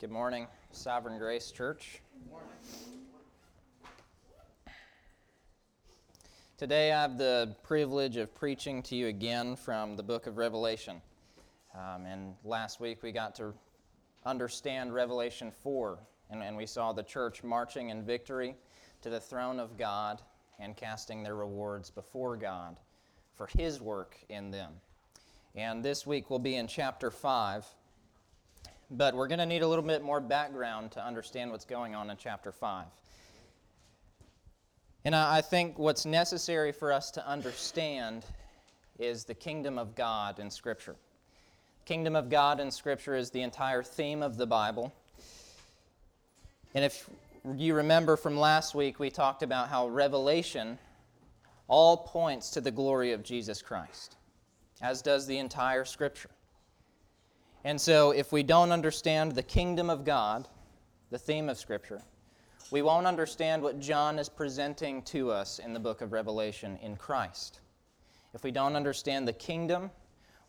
Good morning, Sovereign Grace Church. Today I have the privilege of preaching to you again from the book of Revelation. Um, and last week we got to understand Revelation 4, and, and we saw the church marching in victory to the throne of God and casting their rewards before God for His work in them. And this week we'll be in chapter 5 but we're going to need a little bit more background to understand what's going on in chapter 5. And I think what's necessary for us to understand is the kingdom of God in Scripture. Kingdom of God in Scripture is the entire theme of the Bible. And if you remember from last week, we talked about how Revelation all points to the glory of Jesus Christ, as does the entire Scripture. And so, if we don't understand the kingdom of God, the theme of Scripture, we won't understand what John is presenting to us in the book of Revelation in Christ. If we don't understand the kingdom,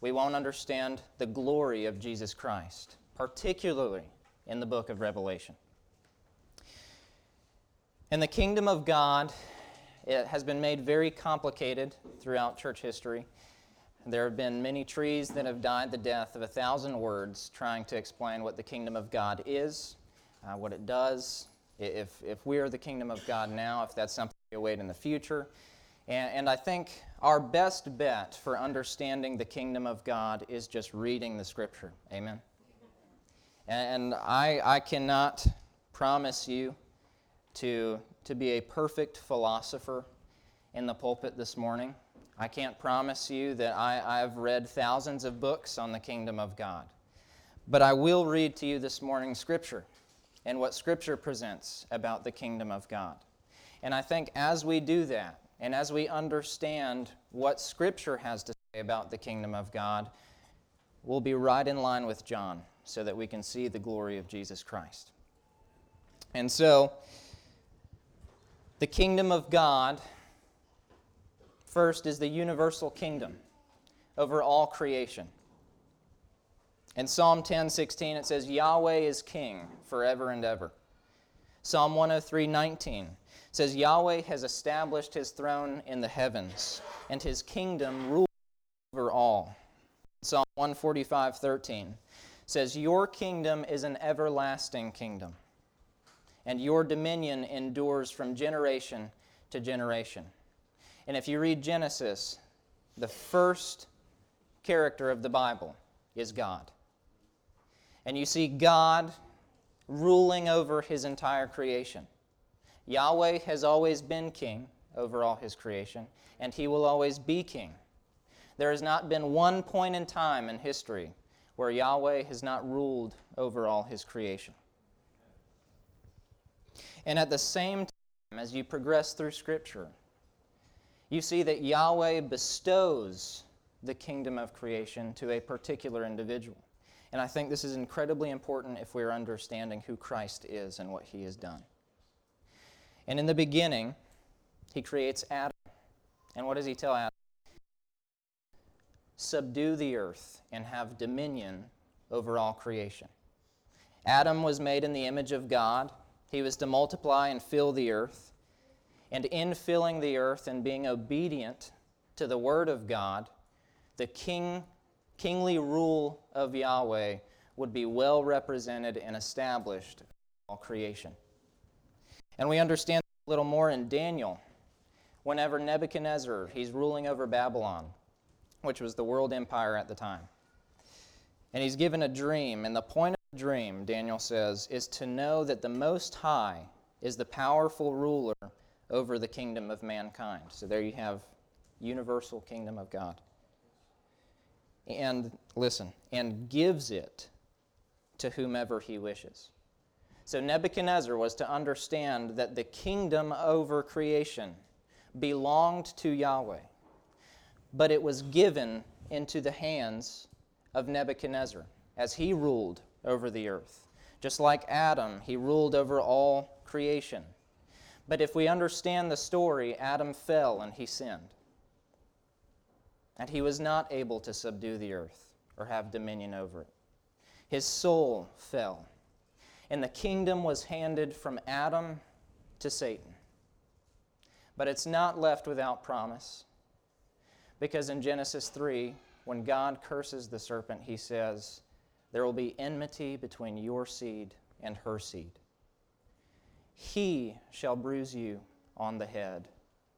we won't understand the glory of Jesus Christ, particularly in the book of Revelation. And the kingdom of God it has been made very complicated throughout church history. There have been many trees that have died the death of a thousand words trying to explain what the kingdom of God is, uh, what it does, if, if we are the kingdom of God now, if that's something we await in the future. And, and I think our best bet for understanding the kingdom of God is just reading the scripture. Amen. And I, I cannot promise you to, to be a perfect philosopher in the pulpit this morning. I can't promise you that I, I've read thousands of books on the kingdom of God. But I will read to you this morning Scripture and what Scripture presents about the kingdom of God. And I think as we do that, and as we understand what Scripture has to say about the kingdom of God, we'll be right in line with John so that we can see the glory of Jesus Christ. And so, the kingdom of God First is the universal kingdom over all creation. In Psalm 10:16 it says Yahweh is king forever and ever. Psalm 103:19 says Yahweh has established his throne in the heavens and his kingdom rules over all. Psalm 145:13 says your kingdom is an everlasting kingdom and your dominion endures from generation to generation. And if you read Genesis, the first character of the Bible is God. And you see God ruling over his entire creation. Yahweh has always been king over all his creation, and he will always be king. There has not been one point in time in history where Yahweh has not ruled over all his creation. And at the same time, as you progress through Scripture, you see that Yahweh bestows the kingdom of creation to a particular individual. And I think this is incredibly important if we're understanding who Christ is and what he has done. And in the beginning, he creates Adam. And what does he tell Adam? Subdue the earth and have dominion over all creation. Adam was made in the image of God. He was to multiply and fill the earth and in filling the earth and being obedient to the word of God, the king, kingly rule of Yahweh would be well represented and established in all creation. And we understand a little more in Daniel. Whenever Nebuchadnezzar, he's ruling over Babylon, which was the world empire at the time. And he's given a dream, and the point of the dream, Daniel says, is to know that the Most High is the powerful ruler over the kingdom of mankind. So there you have universal kingdom of God. And listen, and gives it to whomever he wishes. So Nebuchadnezzar was to understand that the kingdom over creation belonged to Yahweh, but it was given into the hands of Nebuchadnezzar as he ruled over the earth. Just like Adam, he ruled over all creation. But if we understand the story, Adam fell and he sinned. And he was not able to subdue the earth or have dominion over it. His soul fell. And the kingdom was handed from Adam to Satan. But it's not left without promise. Because in Genesis 3, when God curses the serpent, he says, There will be enmity between your seed and her seed. He shall bruise you on the head,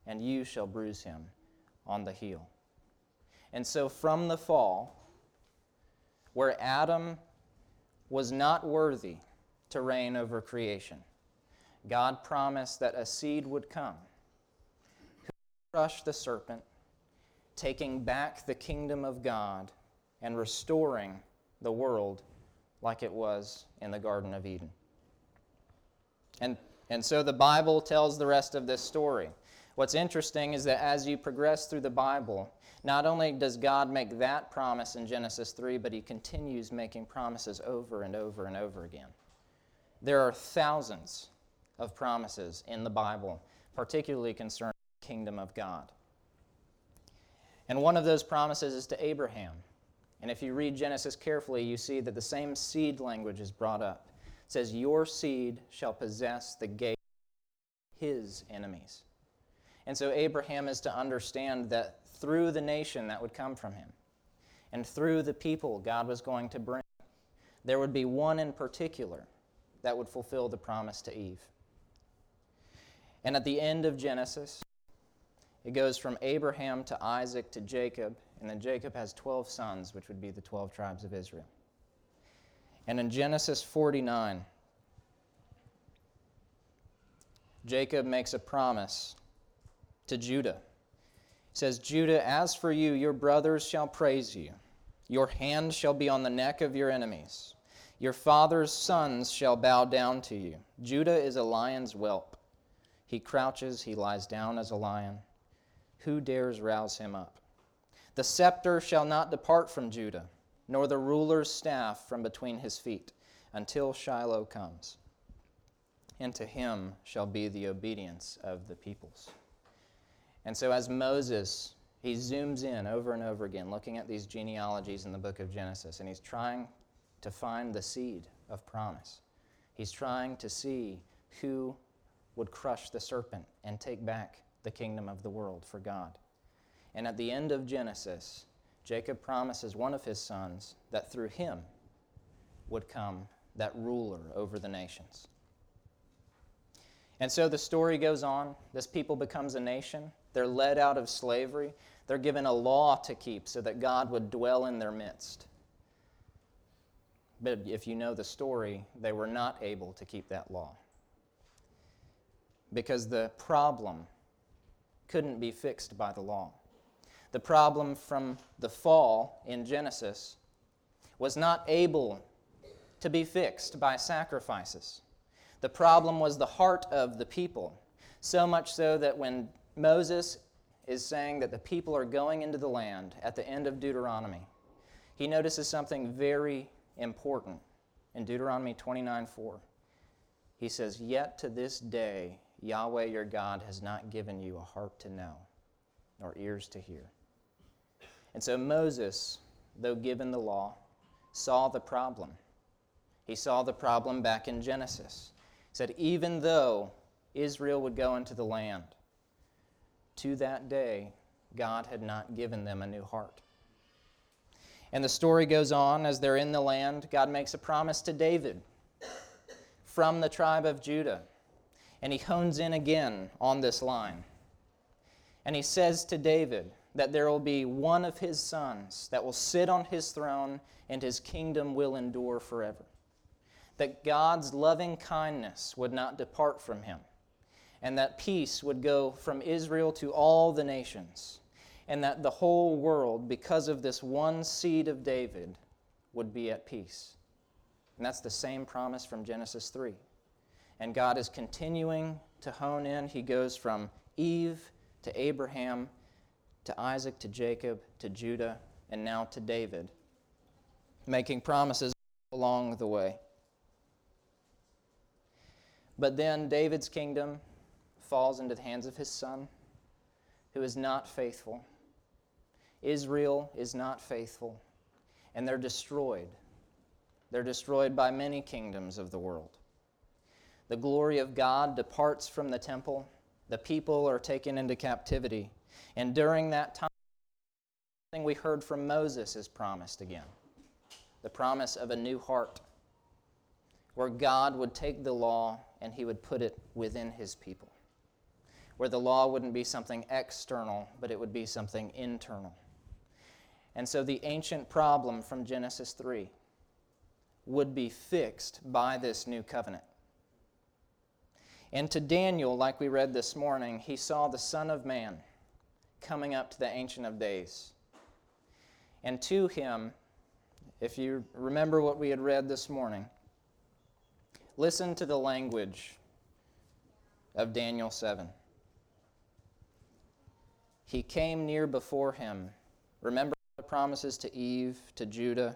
and you shall bruise him on the heel. And so, from the fall, where Adam was not worthy to reign over creation, God promised that a seed would come who would crush the serpent, taking back the kingdom of God and restoring the world like it was in the Garden of Eden. And, and so the Bible tells the rest of this story. What's interesting is that as you progress through the Bible, not only does God make that promise in Genesis 3, but he continues making promises over and over and over again. There are thousands of promises in the Bible, particularly concerning the kingdom of God. And one of those promises is to Abraham. And if you read Genesis carefully, you see that the same seed language is brought up. Says, Your seed shall possess the gate of his enemies. And so Abraham is to understand that through the nation that would come from him and through the people God was going to bring, there would be one in particular that would fulfill the promise to Eve. And at the end of Genesis, it goes from Abraham to Isaac to Jacob, and then Jacob has 12 sons, which would be the 12 tribes of Israel. And in Genesis 49, Jacob makes a promise to Judah. He says, Judah, as for you, your brothers shall praise you. Your hand shall be on the neck of your enemies. Your father's sons shall bow down to you. Judah is a lion's whelp. He crouches, he lies down as a lion. Who dares rouse him up? The scepter shall not depart from Judah, nor the ruler's staff from between his feet, until Shiloh comes. And to him shall be the obedience of the peoples. And so, as Moses, he zooms in over and over again, looking at these genealogies in the book of Genesis, and he's trying to find the seed of promise. He's trying to see who would crush the serpent and take back the kingdom of the world for God. And at the end of Genesis, Jacob promises one of his sons that through him would come that ruler over the nations. And so the story goes on. This people becomes a nation. They're led out of slavery. They're given a law to keep so that God would dwell in their midst. But if you know the story, they were not able to keep that law. Because the problem couldn't be fixed by the law. The problem from the fall in Genesis was not able to be fixed by sacrifices. The problem was the heart of the people, so much so that when Moses is saying that the people are going into the land at the end of Deuteronomy. He notices something very important in Deuteronomy 29 4. He says, Yet to this day, Yahweh your God has not given you a heart to know, nor ears to hear. And so Moses, though given the law, saw the problem. He saw the problem back in Genesis. He said, Even though Israel would go into the land, to that day, God had not given them a new heart. And the story goes on as they're in the land. God makes a promise to David from the tribe of Judah. And he hones in again on this line. And he says to David that there will be one of his sons that will sit on his throne and his kingdom will endure forever. That God's loving kindness would not depart from him and that peace would go from Israel to all the nations, and that the whole world, because of this one seed of David, would be at peace. And that's the same promise from Genesis 3. And God is continuing to hone in. He goes from Eve to Abraham to Isaac to Jacob to Judah and now to David, making promises along the way. But then David's kingdom falls into the hands of his son, who is not faithful. Israel is not faithful, and they're destroyed. They're destroyed by many kingdoms of the world. The glory of God departs from the temple. The people are taken into captivity. And during that time, thing we heard from Moses is promised again the promise of a new heart, where God would take the law and he would put it within his people, where the law wouldn't be something external, but it would be something internal. And so the ancient problem from Genesis 3 would be fixed by this new covenant. And to Daniel, like we read this morning, he saw the Son of Man coming up to the Ancient of Days. And to him, if you remember what we had read this morning, listen to the language of Daniel 7. He came near before him. Remember the promises to Eve, to Judah,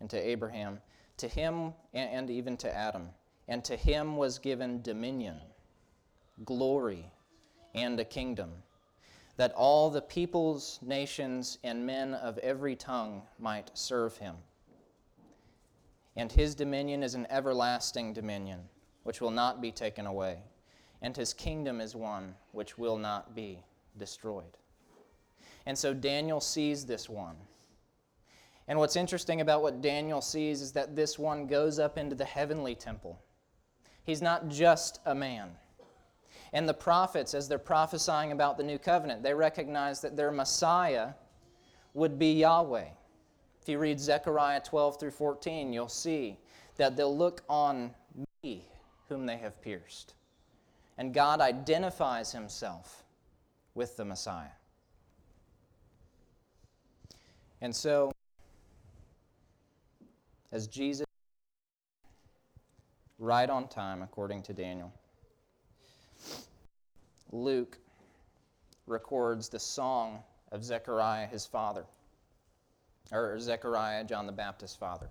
and to Abraham, to him, and even to Adam. And to him was given dominion, glory, and a kingdom, that all the peoples, nations, and men of every tongue might serve him. And his dominion is an everlasting dominion, which will not be taken away, and his kingdom is one which will not be destroyed. And so Daniel sees this one. And what's interesting about what Daniel sees is that this one goes up into the heavenly temple. He's not just a man. And the prophets, as they're prophesying about the new covenant, they recognize that their Messiah would be Yahweh. If you read Zechariah 12 through 14, you'll see that they'll look on me, whom they have pierced. And God identifies himself with the Messiah. And so, as Jesus, right on time, according to Daniel, Luke records the song of Zechariah, his father, or Zechariah, John the Baptist's father.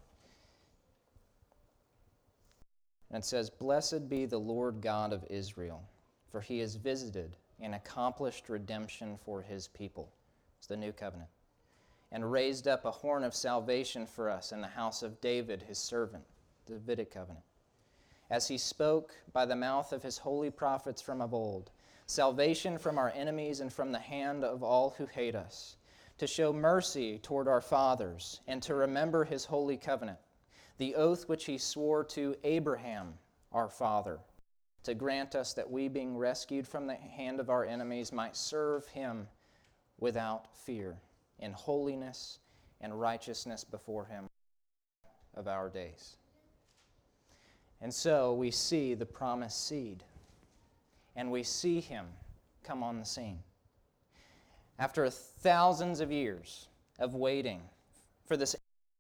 And it says, Blessed be the Lord God of Israel, for he has visited and accomplished redemption for his people. It's the new covenant and raised up a horn of salvation for us in the house of David, his servant, the Davidic covenant. As he spoke by the mouth of his holy prophets from of old, salvation from our enemies and from the hand of all who hate us, to show mercy toward our fathers, and to remember his holy covenant, the oath which he swore to Abraham, our father, to grant us that we, being rescued from the hand of our enemies, might serve him without fear in holiness and righteousness before Him of our days. And so we see the promised seed, and we see Him come on the scene. After thousands of years of waiting for this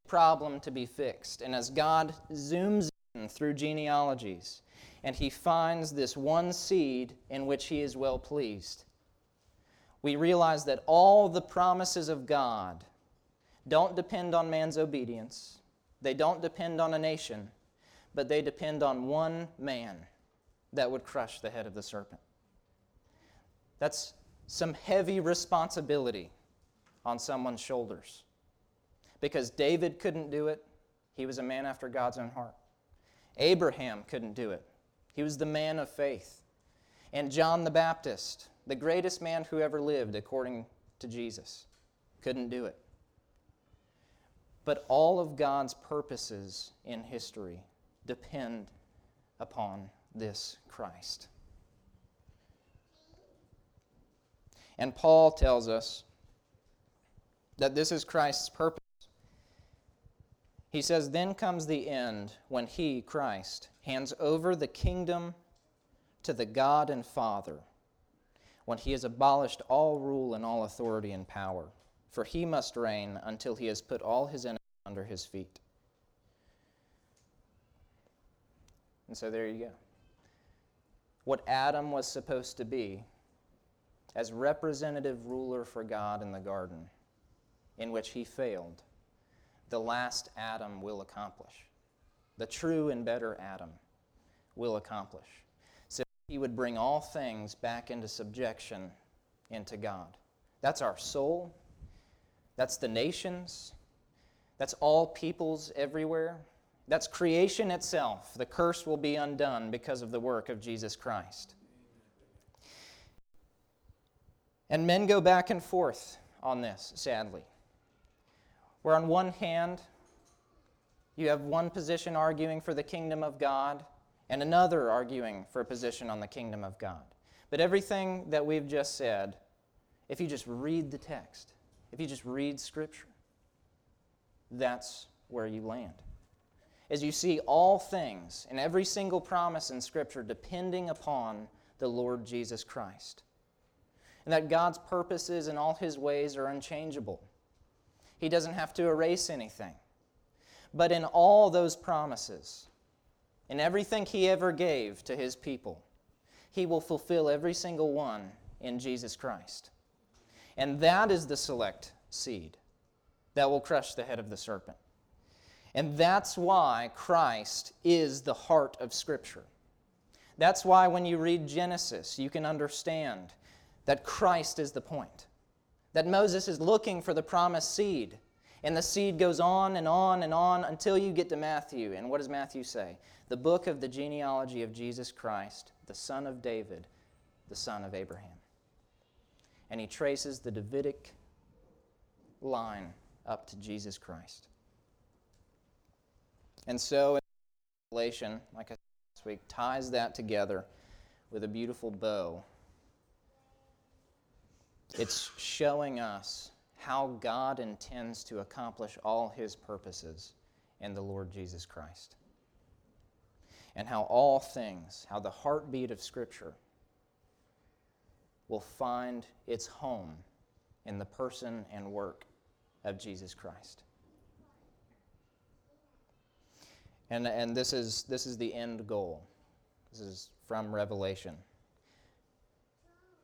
problem to be fixed, and as God zooms in through genealogies, and he finds this one seed in which he is well pleased we realize that all the promises of God don't depend on man's obedience, they don't depend on a nation, but they depend on one man that would crush the head of the serpent. That's some heavy responsibility on someone's shoulders. Because David couldn't do it, he was a man after God's own heart. Abraham couldn't do it, he was the man of faith. And John the Baptist, the greatest man who ever lived, according to Jesus, couldn't do it. But all of God's purposes in history depend upon this Christ. And Paul tells us that this is Christ's purpose. He says, Then comes the end when he, Christ, hands over the kingdom to the God and Father when he has abolished all rule and all authority and power. For he must reign until he has put all his enemies under his feet. And so there you go. What Adam was supposed to be as representative ruler for God in the garden, in which he failed, the last Adam will accomplish. The true and better Adam will accomplish So he would bring all things back into subjection into God. That's our soul. That's the nations. That's all peoples everywhere. That's creation itself. The curse will be undone because of the work of Jesus Christ. And men go back and forth on this, sadly. Where on one hand, you have one position arguing for the kingdom of God and another arguing for a position on the kingdom of God. But everything that we've just said, if you just read the text, if you just read Scripture, that's where you land. As you see all things and every single promise in Scripture depending upon the Lord Jesus Christ. And that God's purposes and all His ways are unchangeable. He doesn't have to erase anything. But in all those promises, in everything He ever gave to His people, He will fulfill every single one in Jesus Christ. And that is the select seed that will crush the head of the serpent. And that's why Christ is the heart of Scripture. That's why when you read Genesis, you can understand that Christ is the point. That Moses is looking for the promised seed. And the seed goes on and on and on until you get to Matthew. And what does Matthew say? The book of the genealogy of Jesus Christ, the son of David, the son of Abraham. And he traces the Davidic line up to Jesus Christ. And so, Revelation, like I said last week, ties that together with a beautiful bow. It's showing us how God intends to accomplish all his purposes in the Lord Jesus Christ. And how all things, how the heartbeat of Scripture will find its home in the person and work of Jesus Christ. And, and this, is, this is the end goal. This is from Revelation.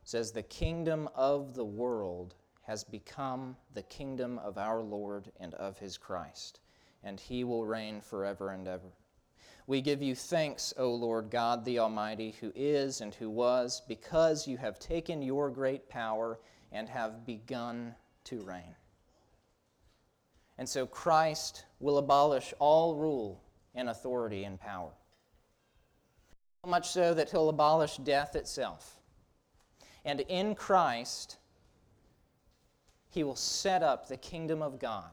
It says, The kingdom of the world has become the kingdom of our Lord and of his Christ, and he will reign forever and ever. We give you thanks, O Lord God the Almighty, who is and who was, because you have taken your great power and have begun to reign. And so Christ will abolish all rule and authority and power. So much so that he'll abolish death itself. And in Christ, he will set up the kingdom of God.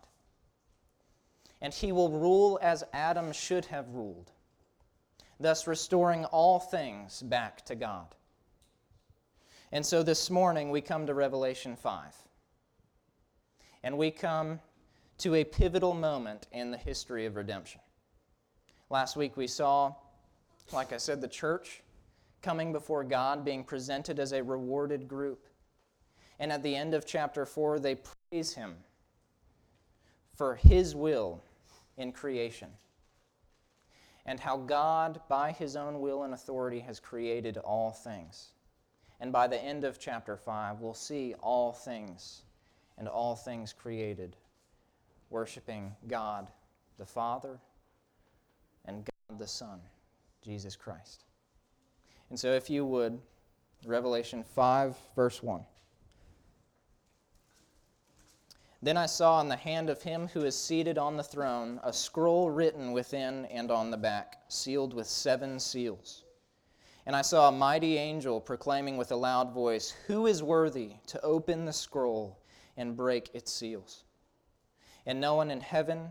And he will rule as Adam should have ruled thus restoring all things back to God. And so this morning we come to Revelation 5. And we come to a pivotal moment in the history of redemption. Last week we saw, like I said, the church coming before God, being presented as a rewarded group. And at the end of chapter 4, they praise Him for His will in creation and how God, by his own will and authority, has created all things. And by the end of chapter 5, we'll see all things and all things created worshiping God the Father and God the Son, Jesus Christ. And so, if you would, Revelation 5, verse 1. Then I saw in the hand of him who is seated on the throne a scroll written within and on the back, sealed with seven seals. And I saw a mighty angel proclaiming with a loud voice, Who is worthy to open the scroll and break its seals? And no one in heaven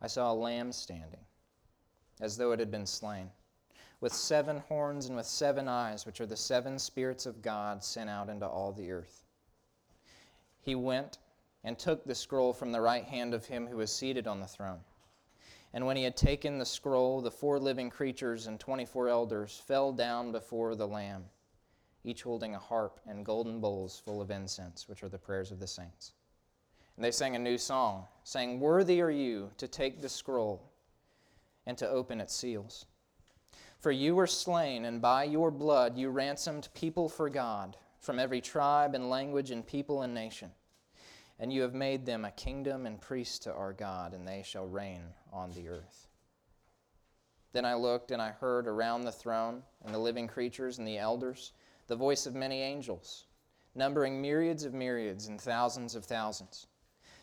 I saw a lamb standing, as though it had been slain, with seven horns and with seven eyes, which are the seven spirits of God sent out into all the earth. He went and took the scroll from the right hand of him who was seated on the throne. And when he had taken the scroll, the four living creatures and twenty four elders fell down before the Lamb, each holding a harp and golden bowls full of incense, which are the prayers of the saints. And they sang a new song, saying, Worthy are you to take the scroll and to open its seals. For you were slain, and by your blood you ransomed people for God from every tribe and language and people and nation. And you have made them a kingdom and priests to our God, and they shall reign on the earth. Then I looked, and I heard around the throne, and the living creatures and the elders, the voice of many angels, numbering myriads of myriads and thousands of thousands,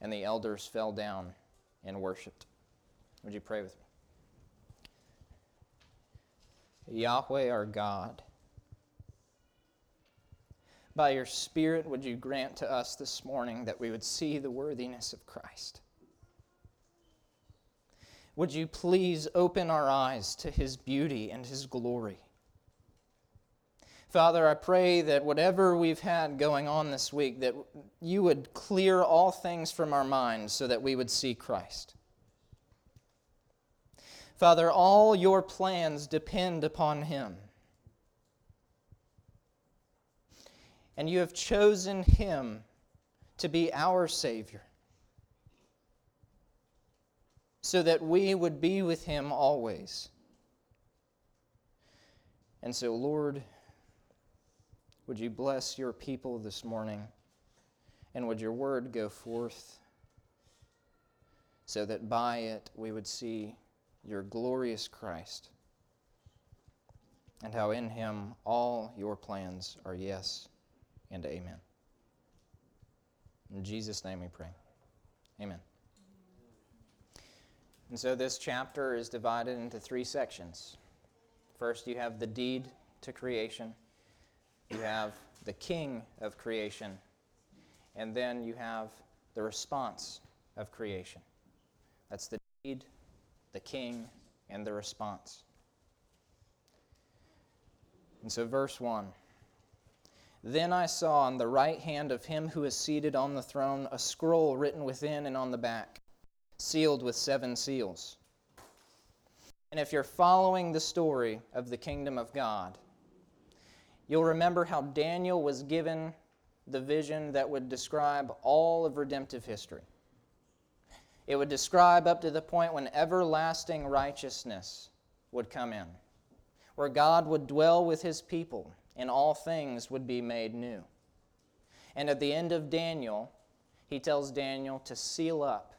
And the elders fell down and worshiped. Would you pray with me? Yahweh our God, by your Spirit, would you grant to us this morning that we would see the worthiness of Christ? Would you please open our eyes to his beauty and his glory? Father, I pray that whatever we've had going on this week, that you would clear all things from our minds so that we would see Christ. Father, all your plans depend upon him. And you have chosen him to be our Savior so that we would be with him always. And so, Lord, would you bless your people this morning? And would your word go forth so that by it we would see your glorious Christ, and how in him all your plans are yes and amen. In Jesus' name we pray. Amen. And so this chapter is divided into three sections. First, you have the deed to creation, you have the king of creation, and then you have the response of creation. That's the deed, the king, and the response. And so, verse 1 Then I saw on the right hand of him who is seated on the throne a scroll written within and on the back, sealed with seven seals. And if you're following the story of the kingdom of God, you'll remember how Daniel was given the vision that would describe all of redemptive history. It would describe up to the point when everlasting righteousness would come in, where God would dwell with his people and all things would be made new. And at the end of Daniel, he tells Daniel to seal up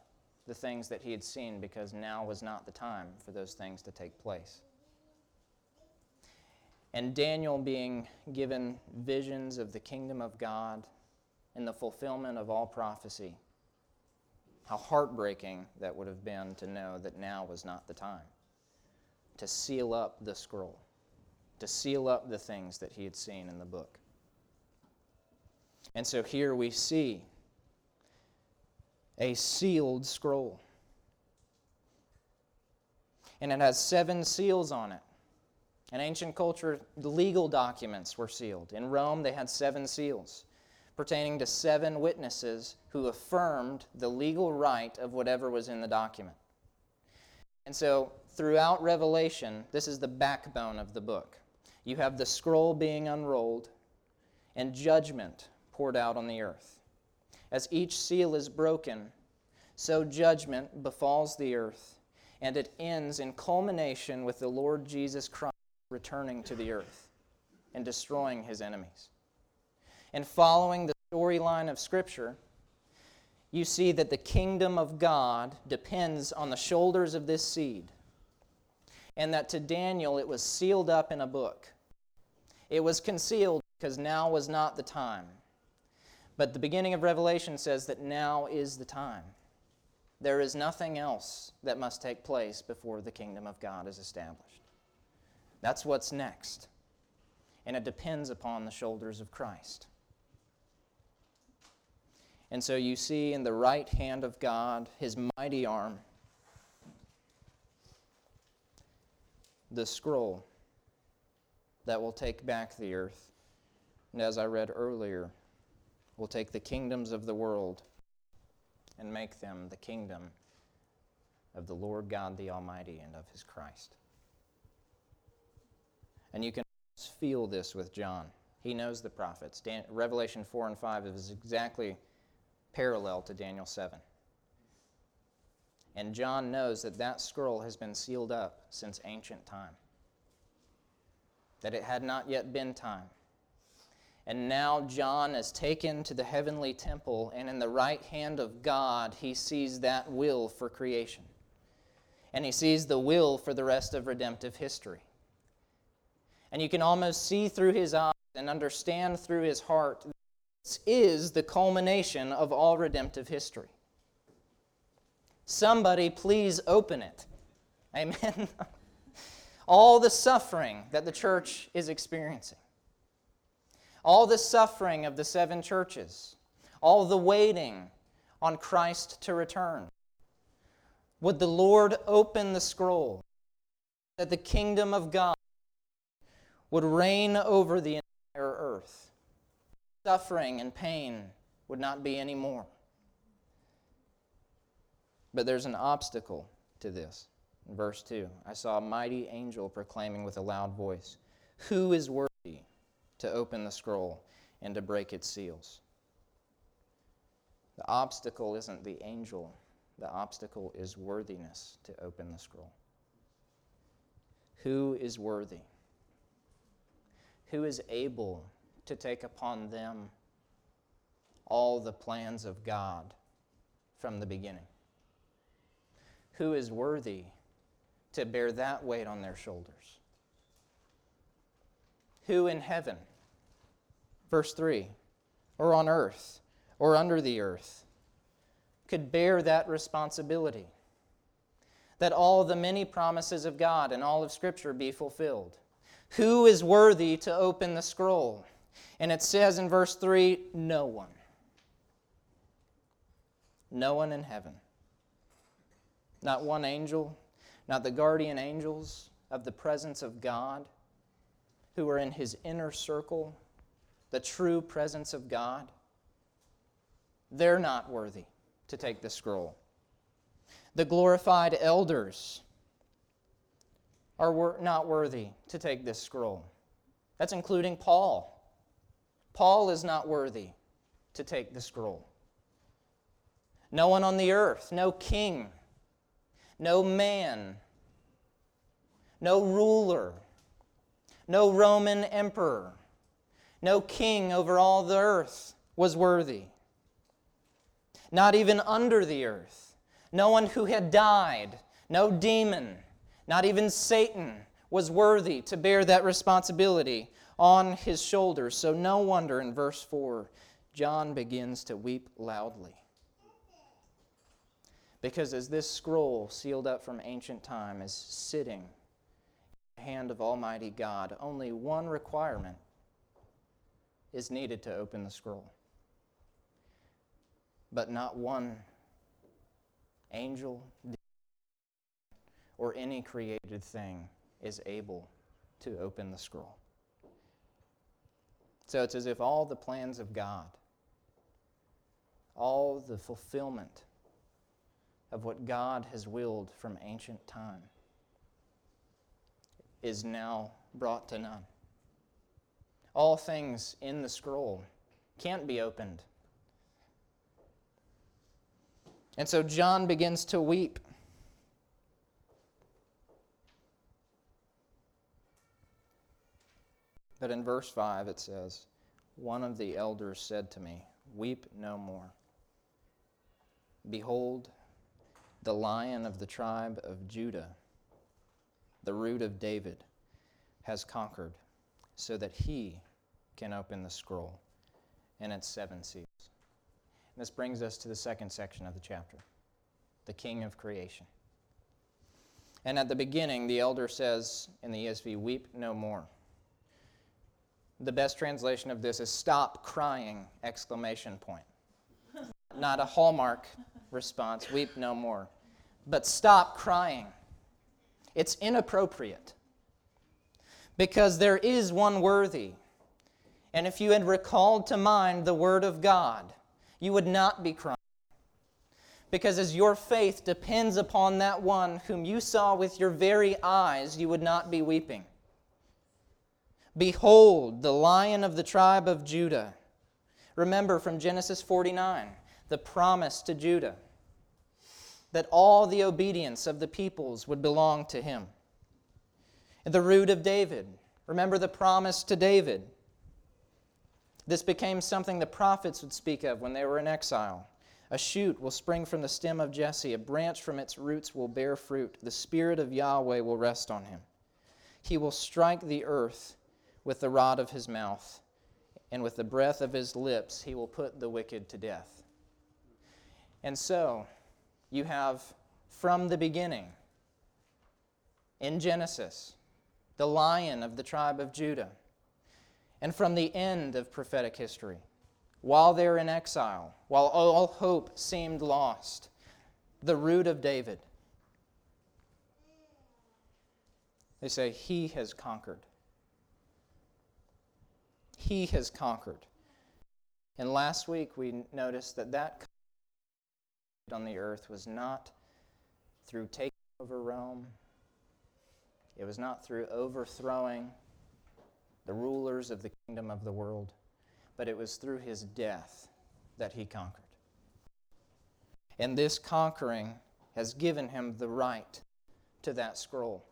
the things that he had seen because now was not the time for those things to take place. And Daniel being given visions of the kingdom of God and the fulfillment of all prophecy how heartbreaking that would have been to know that now was not the time to seal up the scroll, to seal up the things that he had seen in the book. And so here we see a sealed scroll. And it has seven seals on it. In ancient culture, the legal documents were sealed. In Rome, they had seven seals pertaining to seven witnesses who affirmed the legal right of whatever was in the document. And so, throughout Revelation, this is the backbone of the book. You have the scroll being unrolled and judgment poured out on the earth. As each seal is broken, so judgment befalls the earth, and it ends in culmination with the Lord Jesus Christ returning to the earth and destroying his enemies and following the storyline of Scripture, you see that the kingdom of God depends on the shoulders of this seed, and that to Daniel it was sealed up in a book. It was concealed because now was not the time. But the beginning of Revelation says that now is the time. There is nothing else that must take place before the kingdom of God is established. That's what's next. And it depends upon the shoulders of Christ. And so you see in the right hand of God his mighty arm. the scroll that will take back the earth. And as I read earlier, will take the kingdoms of the world and make them the kingdom of the Lord God the Almighty and of his Christ. And you can feel this with John. He knows the prophets. Dan- Revelation 4 and 5 is exactly parallel to Daniel 7. And John knows that that scroll has been sealed up since ancient time, that it had not yet been time. And now John is taken to the heavenly temple, and in the right hand of God, he sees that will for creation. And he sees the will for the rest of redemptive history. And you can almost see through his eyes and understand through his heart this is the culmination of all redemptive history. Somebody please open it. Amen. all the suffering that the church is experiencing, all the suffering of the seven churches, all the waiting on Christ to return. Would the Lord open the scroll that the kingdom of God would reign over the entire earth? Suffering and pain would not be any more. But there's an obstacle to this. In verse 2, I saw a mighty angel proclaiming with a loud voice, Who is worthy to open the scroll and to break its seals? The obstacle isn't the angel, the obstacle is worthiness to open the scroll. Who is worthy? Who is able to take upon them all the plans of God from the beginning? Who is worthy to bear that weight on their shoulders? Who in heaven, verse 3, or on earth, or under the earth, could bear that responsibility? That all the many promises of God and all of Scripture be fulfilled. Who is worthy to open the scroll? And it says in verse 3 no one. No one in heaven. Not one angel, not the guardian angels of the presence of God who are in his inner circle, the true presence of God. They're not worthy to take the scroll. The glorified elders are not worthy to take this scroll. That's including Paul. Paul is not worthy to take the scroll. No one on the earth, no king, no man, no ruler, no Roman emperor, no king over all the earth was worthy. Not even under the earth. No one who had died, no demon, not even Satan was worthy to bear that responsibility on his shoulders. So, no wonder in verse 4, John begins to weep loudly. Because as this scroll, sealed up from ancient time, is sitting in the hand of Almighty God, only one requirement is needed to open the scroll. But not one angel or any created thing is able to open the scroll. So it's as if all the plans of God, all the fulfillment of what God has willed from ancient time is now brought to none. All things in the scroll can't be opened. And so John begins to weep. But in verse 5 it says, One of the elders said to me, Weep no more. Behold, the lion of the tribe of Judah, the root of David, has conquered, so that he can open the scroll and its seven seals. And this brings us to the second section of the chapter the king of creation. And at the beginning, the elder says in the ESV, Weep no more. The best translation of this is stop crying exclamation point. Not a hallmark response, weep no more. But stop crying. It's inappropriate because there is one worthy. And if you had recalled to mind the Word of God, you would not be crying. Because as your faith depends upon that one whom you saw with your very eyes, you would not be weeping. Behold, the lion of the tribe of Judah. Remember from Genesis 49, the promise to Judah that all the obedience of the peoples would belong to him. The root of David. Remember the promise to David. This became something the prophets would speak of when they were in exile. A shoot will spring from the stem of Jesse, a branch from its roots will bear fruit. The Spirit of Yahweh will rest on him. He will strike the earth with the rod of his mouth, and with the breath of his lips he will put the wicked to death. And so, you have from the beginning, in Genesis, the lion of the tribe of Judah, and from the end of prophetic history, while they're in exile, while all hope seemed lost, the root of David. They say, He has conquered. He has conquered. And last week we noticed that that on the earth was not through taking over Rome, it was not through overthrowing the rulers of the kingdom of the world, but it was through his death that he conquered. And this conquering has given him the right to that scroll.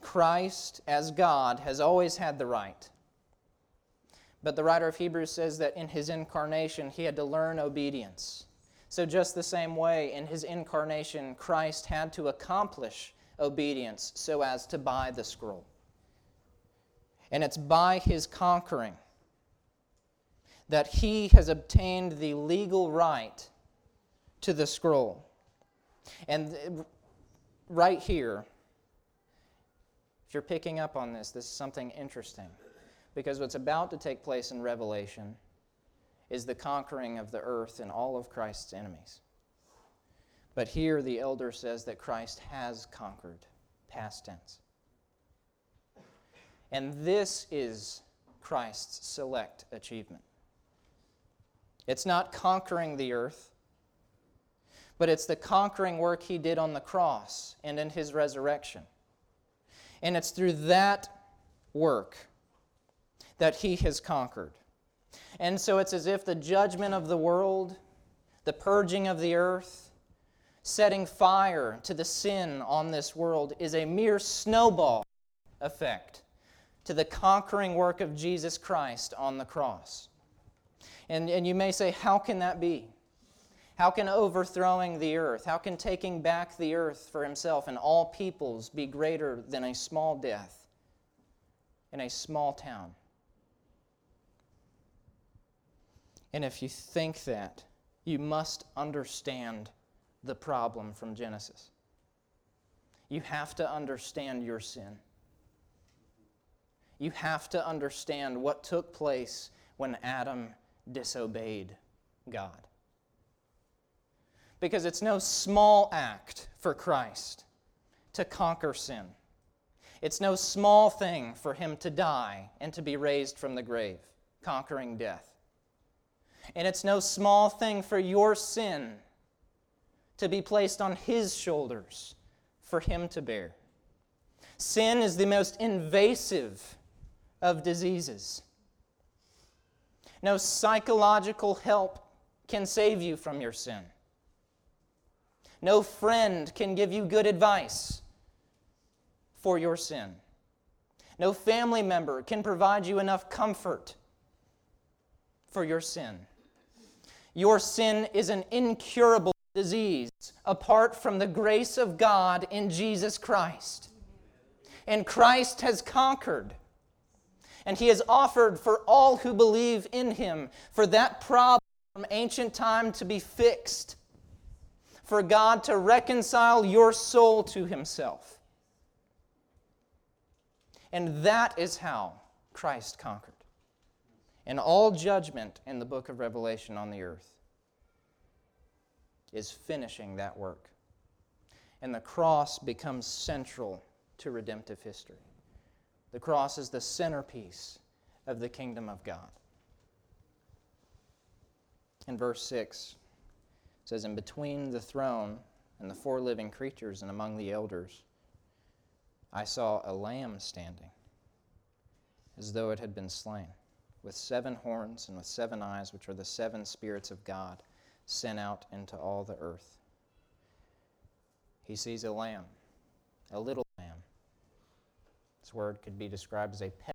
Christ, as God, has always had the right. But the writer of Hebrews says that in his incarnation, he had to learn obedience. So, just the same way, in his incarnation, Christ had to accomplish obedience so as to buy the scroll. And it's by his conquering that he has obtained the legal right to the scroll. And right here, if you're picking up on this, this is something interesting. Because what's about to take place in Revelation is the conquering of the earth and all of Christ's enemies. But here the elder says that Christ has conquered, past tense. And this is Christ's select achievement. It's not conquering the earth, but it's the conquering work he did on the cross and in his resurrection. And it's through that work that he has conquered. And so it's as if the judgment of the world, the purging of the earth, setting fire to the sin on this world is a mere snowball effect to the conquering work of Jesus Christ on the cross. And, and you may say, how can that be? How can overthrowing the earth, how can taking back the earth for himself and all peoples be greater than a small death in a small town? And if you think that, you must understand the problem from Genesis. You have to understand your sin. You have to understand what took place when Adam disobeyed God. Because it's no small act for Christ to conquer sin. It's no small thing for him to die and to be raised from the grave, conquering death. And it's no small thing for your sin to be placed on his shoulders for him to bear. Sin is the most invasive of diseases. No psychological help can save you from your sin. No friend can give you good advice for your sin. No family member can provide you enough comfort for your sin. Your sin is an incurable disease apart from the grace of God in Jesus Christ. And Christ has conquered. And He has offered for all who believe in Him for that problem from ancient time to be fixed, for God to reconcile your soul to Himself. And that is how Christ conquered and all judgment in the book of Revelation on the earth is finishing that work. And the cross becomes central to redemptive history. The cross is the centerpiece of the kingdom of God. In verse 6, it says, In between the throne and the four living creatures and among the elders, I saw a lamb standing, as though it had been slain, with seven horns and with seven eyes, which are the seven spirits of God sent out into all the earth. He sees a lamb, a little lamb. This word could be described as a pet,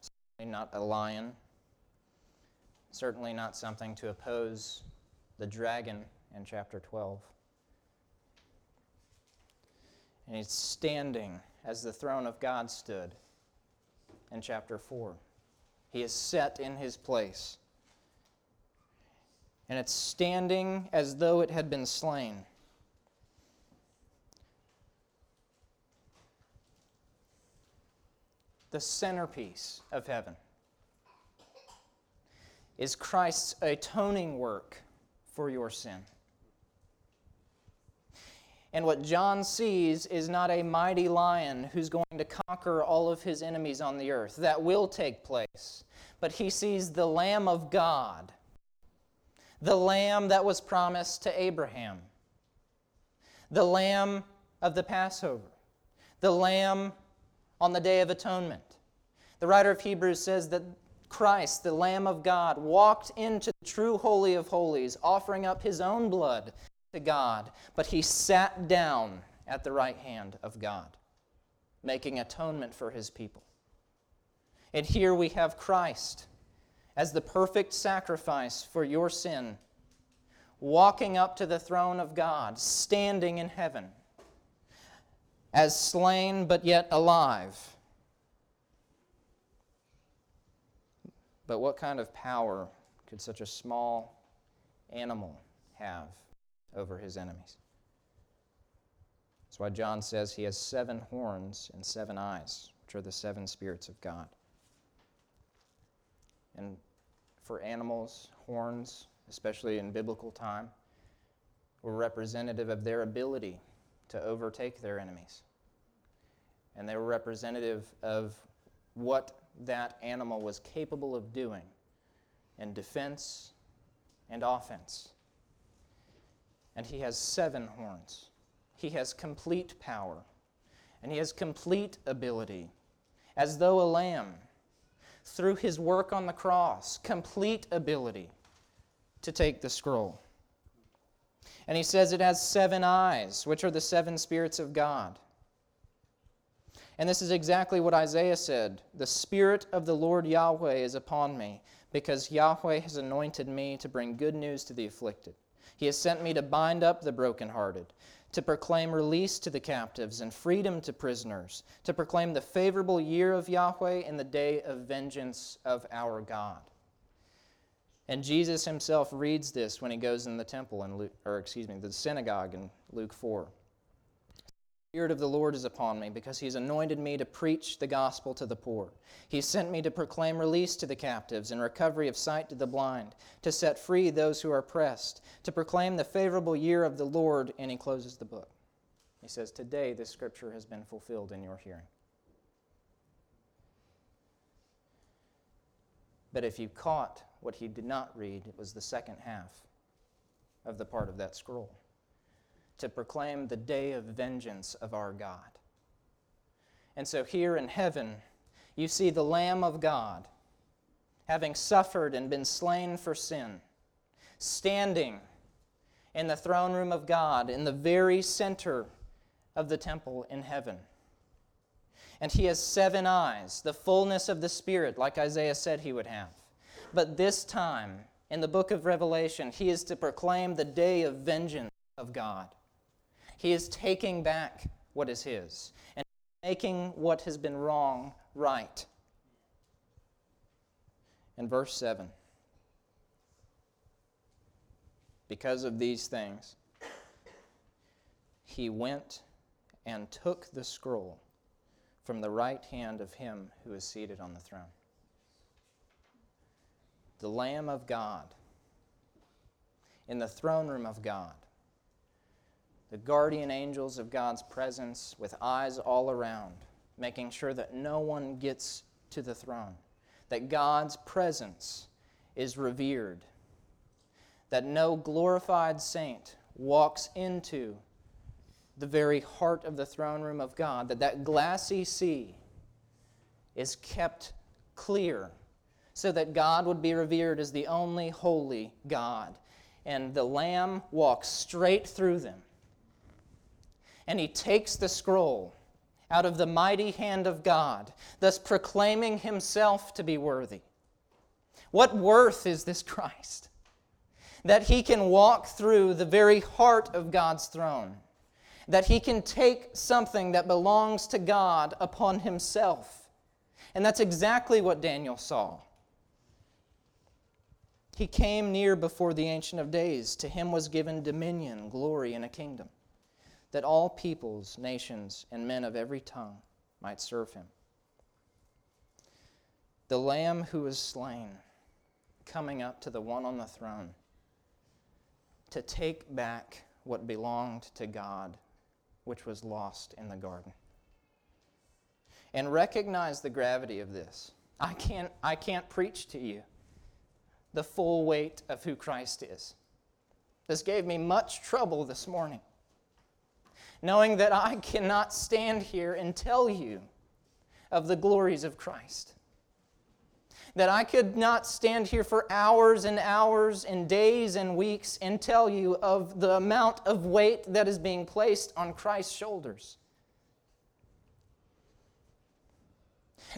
certainly not a lion, certainly not something to oppose the dragon in chapter 12. And he's standing as the throne of God stood in chapter 4. He is set in his place. And it's standing as though it had been slain. The centerpiece of heaven is Christ's atoning work for your sin. And what John sees is not a mighty lion who's going to conquer all of his enemies on the earth. That will take place. But he sees the Lamb of God, the Lamb that was promised to Abraham, the Lamb of the Passover, the Lamb on the Day of Atonement. The writer of Hebrews says that Christ, the Lamb of God, walked into the true Holy of Holies, offering up his own blood to God, but he sat down at the right hand of God, making atonement for his people. And here we have Christ as the perfect sacrifice for your sin, walking up to the throne of God, standing in heaven, as slain but yet alive. But what kind of power could such a small animal have? over his enemies. That's why John says he has seven horns and seven eyes, which are the seven spirits of God. And for animals, horns, especially in biblical time, were representative of their ability to overtake their enemies. And they were representative of what that animal was capable of doing in defense and offense and he has seven horns. He has complete power, and he has complete ability, as though a lamb, through his work on the cross, complete ability to take the scroll. And he says it has seven eyes, which are the seven spirits of God. And this is exactly what Isaiah said The Spirit of the Lord Yahweh is upon me, because Yahweh has anointed me to bring good news to the afflicted. He has sent me to bind up the brokenhearted, to proclaim release to the captives and freedom to prisoners, to proclaim the favorable year of Yahweh and the day of vengeance of our God. And Jesus himself reads this when he goes in the temple in Luke, or excuse me, the synagogue in Luke 4. Spirit of the Lord is upon me, because He has anointed me to preach the gospel to the poor. He sent me to proclaim release to the captives and recovery of sight to the blind, to set free those who are oppressed, to proclaim the favorable year of the Lord. And He closes the book. He says, Today this scripture has been fulfilled in your hearing. But if you caught what he did not read, it was the second half of the part of that scroll to proclaim the day of vengeance of our God. And so here in heaven, you see the Lamb of God, having suffered and been slain for sin, standing in the throne room of God, in the very center of the temple in heaven. And he has seven eyes, the fullness of the Spirit, like Isaiah said he would have. But this time, in the book of Revelation, he is to proclaim the day of vengeance of God. He is taking back what is his and making what has been wrong right. In verse 7, because of these things, he went and took the scroll from the right hand of him who is seated on the throne. The Lamb of God in the throne room of God the guardian angels of God's presence with eyes all around, making sure that no one gets to the throne, that God's presence is revered, that no glorified saint walks into the very heart of the throne room of God, that that glassy sea is kept clear so that God would be revered as the only holy God. And the Lamb walks straight through them. And he takes the scroll out of the mighty hand of God, thus proclaiming himself to be worthy. What worth is this Christ? That he can walk through the very heart of God's throne, that he can take something that belongs to God upon himself. And that's exactly what Daniel saw. He came near before the Ancient of Days. To him was given dominion, glory, and a kingdom that all peoples, nations, and men of every tongue might serve him. The Lamb who was slain, coming up to the one on the throne to take back what belonged to God, which was lost in the garden. And recognize the gravity of this. I can't, I can't preach to you the full weight of who Christ is. This gave me much trouble this morning knowing that I cannot stand here and tell you of the glories of Christ. That I could not stand here for hours and hours and days and weeks and tell you of the amount of weight that is being placed on Christ's shoulders.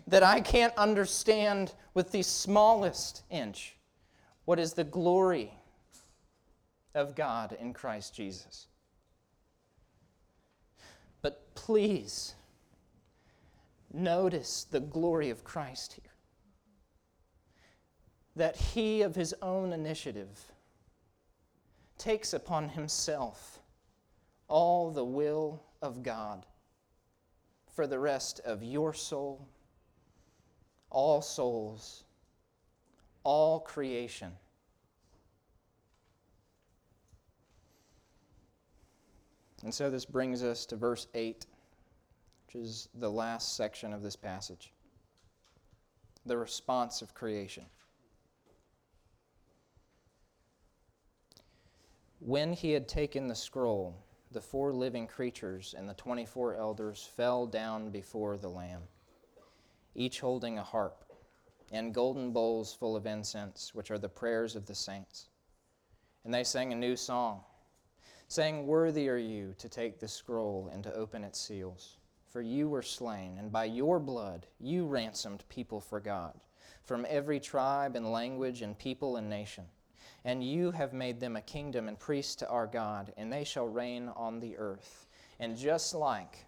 That I can't understand with the smallest inch what is the glory of God in Christ Jesus. But please notice the glory of Christ here. That he, of his own initiative, takes upon himself all the will of God for the rest of your soul, all souls, all creation. And so this brings us to verse 8, which is the last section of this passage the response of creation. When he had taken the scroll, the four living creatures and the 24 elders fell down before the Lamb, each holding a harp and golden bowls full of incense, which are the prayers of the saints. And they sang a new song saying, Worthy are you to take the scroll and to open its seals. For you were slain, and by your blood you ransomed people for God, from every tribe and language and people and nation. And you have made them a kingdom and priests to our God, and they shall reign on the earth. And just like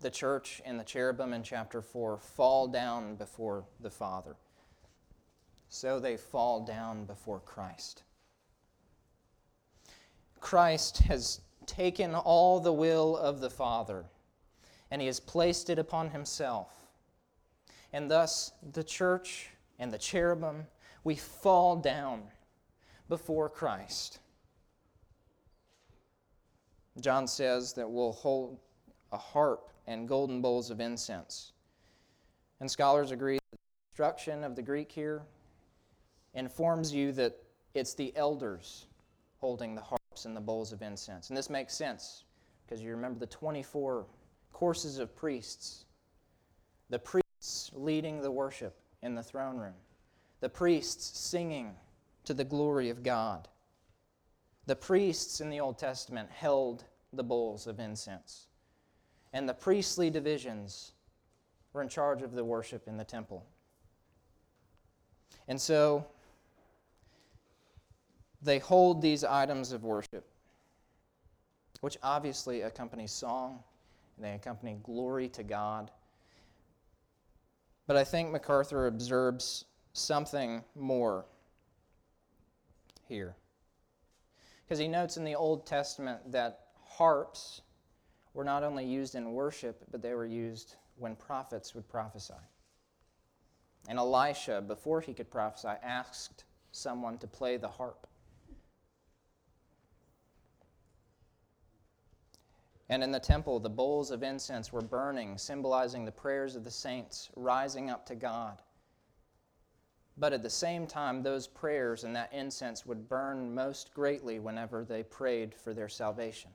the church and the cherubim in chapter 4 fall down before the Father, so they fall down before Christ. Christ has taken all the will of the Father and he has placed it upon himself. And thus, the church and the cherubim, we fall down before Christ. John says that we'll hold a harp and golden bowls of incense. And scholars agree that the construction of the Greek here informs you that it's the elders holding the harp and the bowls of incense. And this makes sense because you remember the 24 courses of priests. The priests leading the worship in the throne room, the priests singing to the glory of God. The priests in the Old Testament held the bowls of incense, and the priestly divisions were in charge of the worship in the temple. And so, they hold these items of worship, which obviously accompany song and they accompany glory to God. But I think MacArthur observes something more here. Because he notes in the Old Testament that harps were not only used in worship, but they were used when prophets would prophesy. And Elisha, before he could prophesy, asked someone to play the harp. And in the temple, the bowls of incense were burning, symbolizing the prayers of the saints rising up to God. But at the same time, those prayers and that incense would burn most greatly whenever they prayed for their salvation.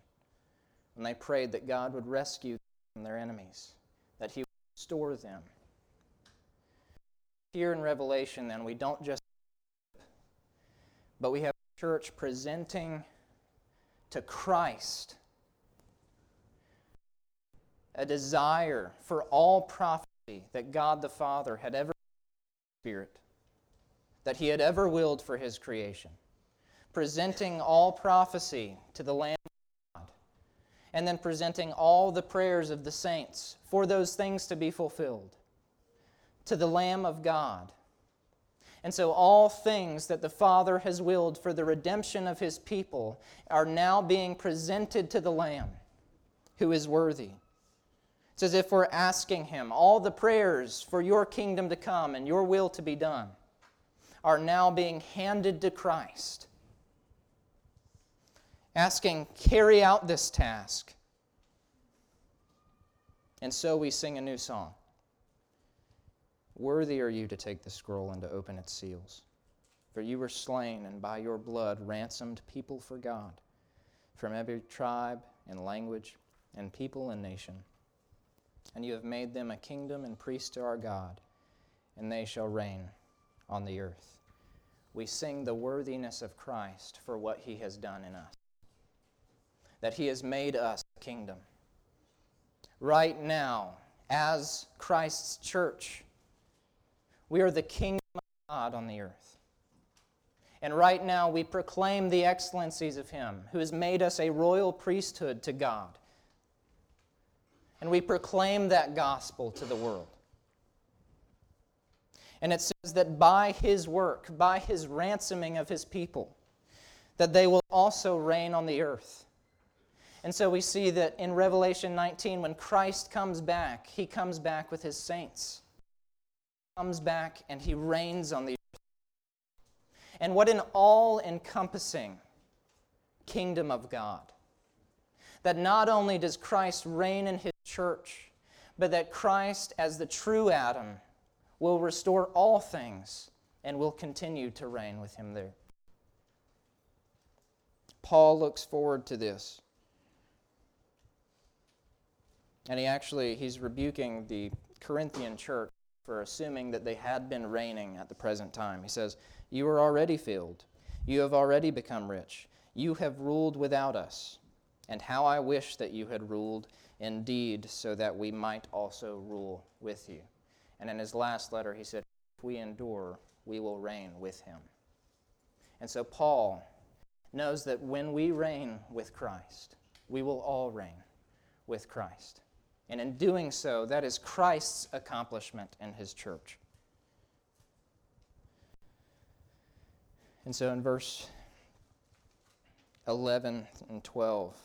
When they prayed that God would rescue them from their enemies, that He would restore them. Here in Revelation, then, we don't just, but we have church presenting to Christ a desire for all prophecy that God the Father had ever spirit that he had ever willed for his creation presenting all prophecy to the lamb of God and then presenting all the prayers of the saints for those things to be fulfilled to the lamb of God. And so all things that the Father has willed for the redemption of his people are now being presented to the lamb who is worthy it's as if we're asking Him, all the prayers for your kingdom to come and your will to be done are now being handed to Christ. Asking, carry out this task. And so we sing a new song. Worthy are you to take the scroll and to open its seals. For you were slain, and by your blood ransomed people for God, from every tribe and language and people and nation and you have made them a kingdom and priests to our God, and they shall reign on the earth. We sing the worthiness of Christ for what he has done in us, that he has made us a kingdom. Right now, as Christ's church, we are the kingdom of God on the earth. And right now, we proclaim the excellencies of Him who has made us a royal priesthood to God and we proclaim that gospel to the world. And it says that by his work, by his ransoming of his people, that they will also reign on the earth. And so we see that in Revelation 19, when Christ comes back, he comes back with his saints. He comes back and he reigns on the earth. And what an all encompassing kingdom of God. That not only does Christ reign in his church, but that Christ, as the true Adam, will restore all things and will continue to reign with him there. Paul looks forward to this. And he actually he's rebuking the Corinthian church for assuming that they had been reigning at the present time. He says, "You are already filled. You have already become rich. You have ruled without us. And how I wish that you had ruled indeed, so that we might also rule with you. And in his last letter, he said, If we endure, we will reign with him. And so Paul knows that when we reign with Christ, we will all reign with Christ. And in doing so, that is Christ's accomplishment in his church. And so in verse 11 and 12,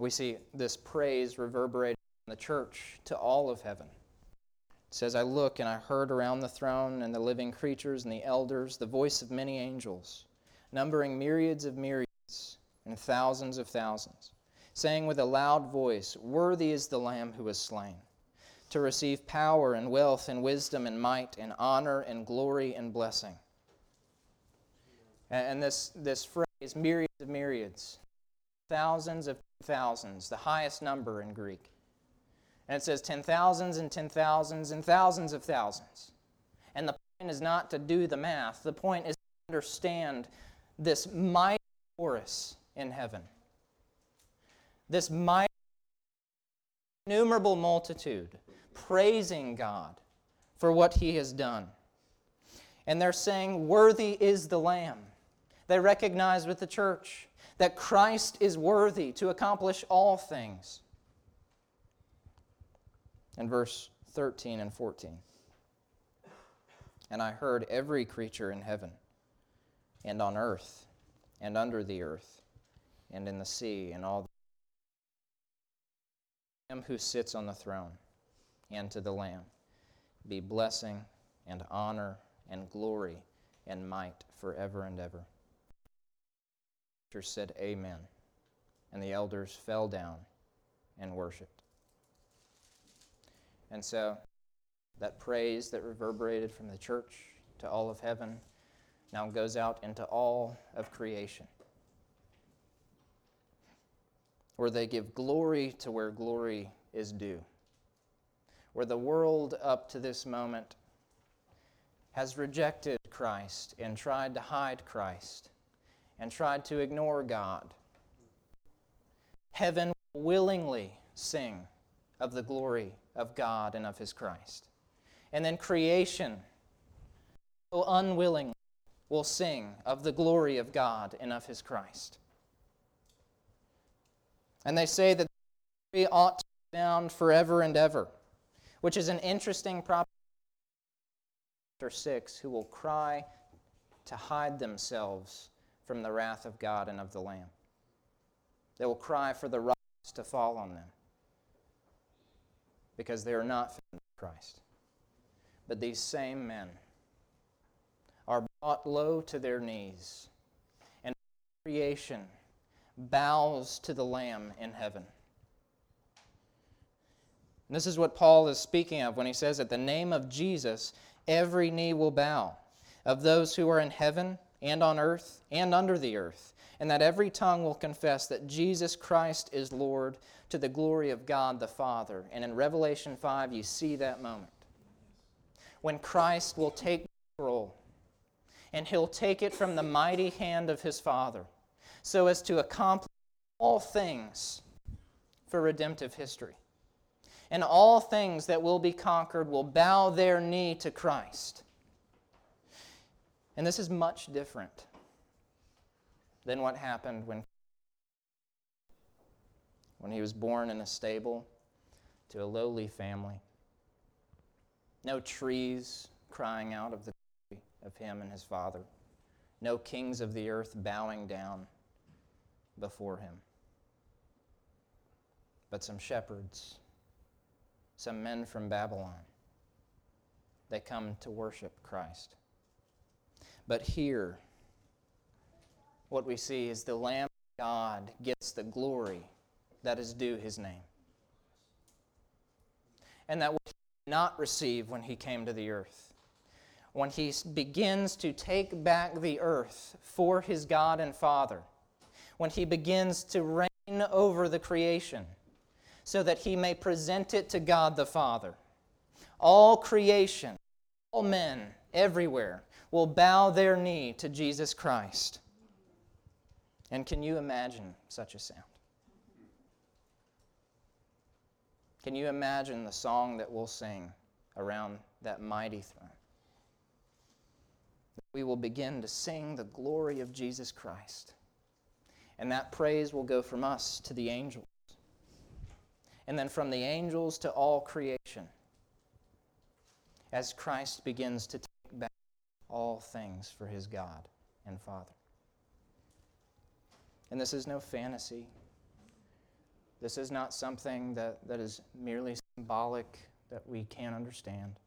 we see this praise reverberating in the church to all of heaven. It says, I look and I heard around the throne and the living creatures and the elders the voice of many angels, numbering myriads of myriads and thousands of thousands, saying with a loud voice, Worthy is the Lamb who was slain, to receive power and wealth and wisdom and might and honor and glory and blessing. And this, this phrase, myriads of myriads, thousands of thousands, the highest number in Greek. And it says ten thousands and ten thousands and thousands of thousands. And the point is not to do the math, the point is to understand this mighty chorus in heaven. This mighty, innumerable multitude praising God for what he has done. And they're saying, Worthy is the Lamb. They recognize with the church that Christ is worthy to accomplish all things. In verse 13 and 14. And I heard every creature in heaven, and on earth, and under the earth, and in the sea, and all him who sits on the throne, and to the Lamb, be blessing and honor and glory and might forever and ever said, Amen. And the elders fell down and worshiped. And so, that praise that reverberated from the church to all of heaven now goes out into all of creation, where they give glory to where glory is due, where the world up to this moment has rejected Christ and tried to hide Christ and tried to ignore God. Heaven will willingly sing of the glory of God and of His Christ. And then creation, so unwillingly, will sing of the glory of God and of His Christ. And they say that glory ought to be found forever and ever, which is an interesting proposition. Chapter 6 who will cry to hide themselves from the wrath of God and of the Lamb. They will cry for the rocks to fall on them because they are not found in Christ. But these same men are brought low to their knees, and creation bows to the Lamb in heaven. And this is what Paul is speaking of when he says, At the name of Jesus, every knee will bow, of those who are in heaven and on earth and under the earth, and that every tongue will confess that Jesus Christ is Lord to the glory of God the Father. And in Revelation 5, you see that moment. When Christ will take the scroll, and he'll take it from the mighty hand of his Father, so as to accomplish all things for redemptive history. And all things that will be conquered will bow their knee to Christ. And this is much different than what happened when when he was born in a stable to a lowly family. No trees crying out of the of him and his father. No kings of the earth bowing down before him. But some shepherds, some men from Babylon, they come to worship Christ. But here, what we see is the Lamb of God gets the glory that is due his name. And that what he did not receive when he came to the earth. When he begins to take back the earth for his God and Father. When he begins to reign over the creation so that he may present it to God the Father. All creation, all men, everywhere, will bow their knee to Jesus Christ. And can you imagine such a sound? Can you imagine the song that we'll sing around that mighty throne? We will begin to sing the glory of Jesus Christ. And that praise will go from us to the angels. And then from the angels to all creation. As Christ begins to all things for his God and Father. And this is no fantasy. This is not something that, that is merely symbolic that we can't understand.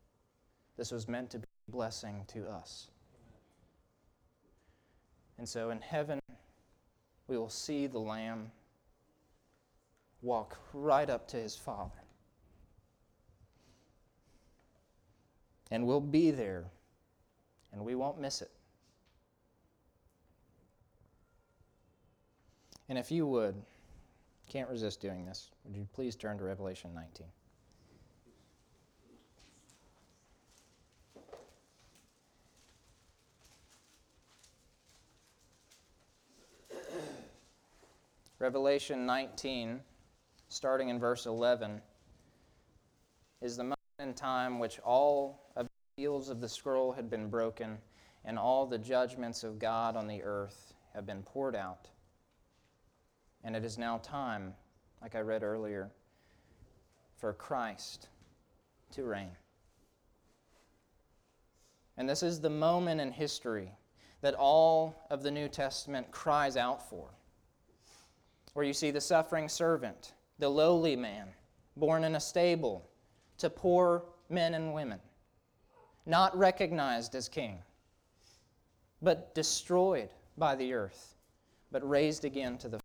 This was meant to be a blessing to us. And so in heaven, we will see the Lamb walk right up to his Father. And we'll be there, and we won't miss it. And if you would, can't resist doing this, would you please turn to Revelation 19? Revelation 19, starting in verse 11, is the moment in time which all of seals of the scroll had been broken and all the judgments of God on the earth have been poured out. And it is now time, like I read earlier, for Christ to reign. And this is the moment in history that all of the New Testament cries out for. Where you see the suffering servant, the lowly man, born in a stable, to poor men and women, not recognized as king, but destroyed by the earth, but raised again to the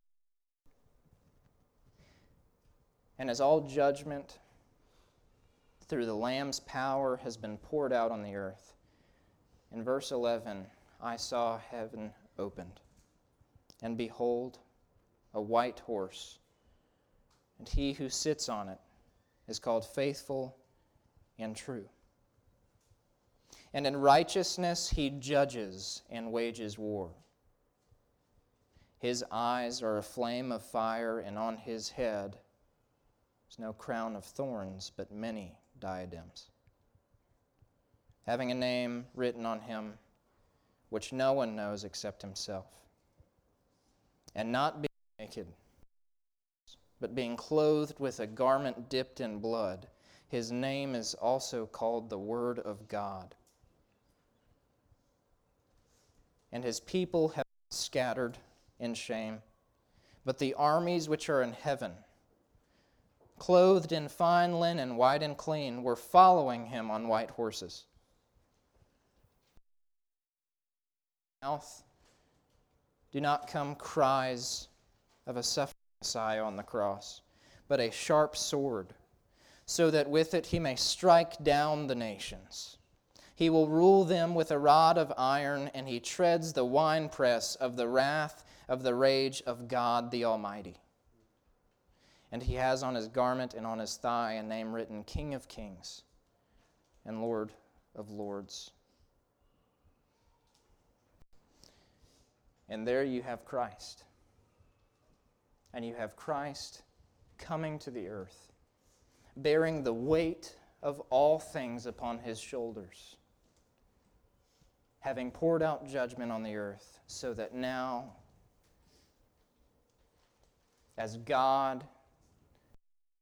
And as all judgment through the Lamb's power has been poured out on the earth, in verse 11, I saw heaven opened, and behold, a white horse, and he who sits on it is called faithful and true. And in righteousness he judges and wages war. His eyes are a flame of fire, and on his head is no crown of thorns, but many diadems. Having a name written on him which no one knows except himself. And not being naked, but being clothed with a garment dipped in blood, his name is also called the Word of God. And his people have scattered in shame. But the armies which are in heaven, clothed in fine linen, white and clean, were following him on white horses. Mouth do not come cries of a suffering Messiah on the cross, but a sharp sword, so that with it he may strike down the nations. He will rule them with a rod of iron, and he treads the winepress of the wrath of the rage of God the Almighty. And he has on his garment and on his thigh a name written King of Kings and Lord of Lords. And there you have Christ. And you have Christ coming to the earth, bearing the weight of all things upon his shoulders, having poured out judgment on the earth, so that now as God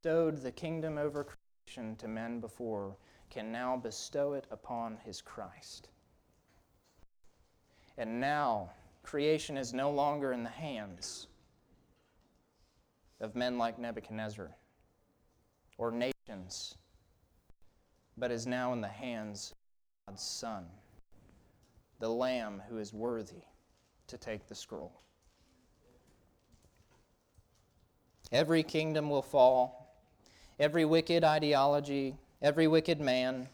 bestowed the kingdom over creation to men before, can now bestow it upon his Christ. And now, creation is no longer in the hands of men like Nebuchadnezzar or nations, but is now in the hands of God's Son, the Lamb who is worthy to take the scroll. Every kingdom will fall, every wicked ideology, every wicked man.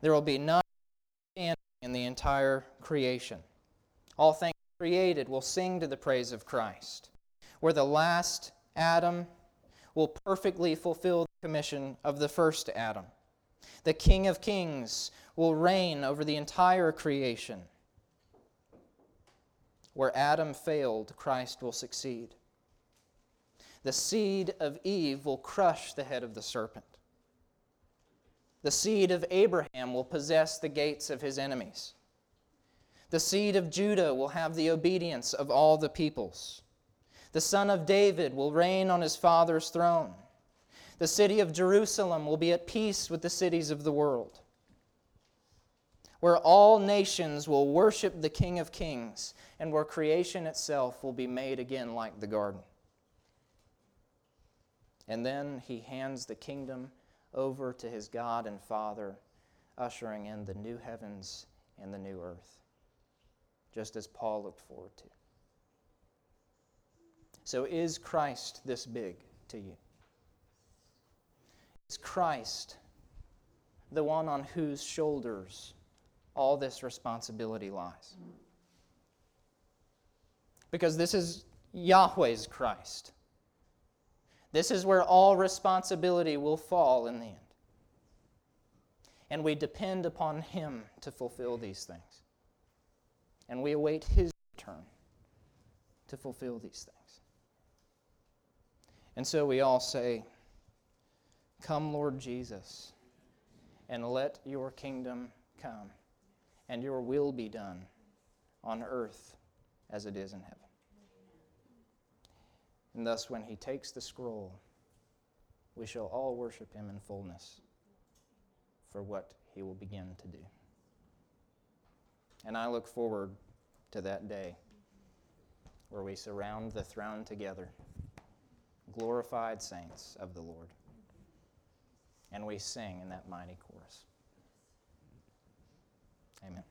There will be none standing in the entire creation. All things created will sing to the praise of Christ. Where the last Adam will perfectly fulfill the commission of the first Adam. The King of Kings will reign over the entire creation. Where Adam failed, Christ will succeed. The seed of Eve will crush the head of the serpent. The seed of Abraham will possess the gates of his enemies. The seed of Judah will have the obedience of all the peoples. The son of David will reign on his father's throne. The city of Jerusalem will be at peace with the cities of the world. Where all nations will worship the King of Kings, and where creation itself will be made again like the garden. And then he hands the kingdom over to his God and Father, ushering in the new heavens and the new earth, just as Paul looked forward to. So, is Christ this big to you? Is Christ the one on whose shoulders all this responsibility lies? Because this is Yahweh's Christ. This is where all responsibility will fall in the end. And we depend upon Him to fulfill these things. And we await His return to fulfill these things. And so we all say, Come, Lord Jesus, and let your kingdom come, and your will be done on earth as it is in heaven. And thus, when he takes the scroll, we shall all worship him in fullness for what he will begin to do. And I look forward to that day where we surround the throne together, glorified saints of the Lord, and we sing in that mighty chorus. Amen.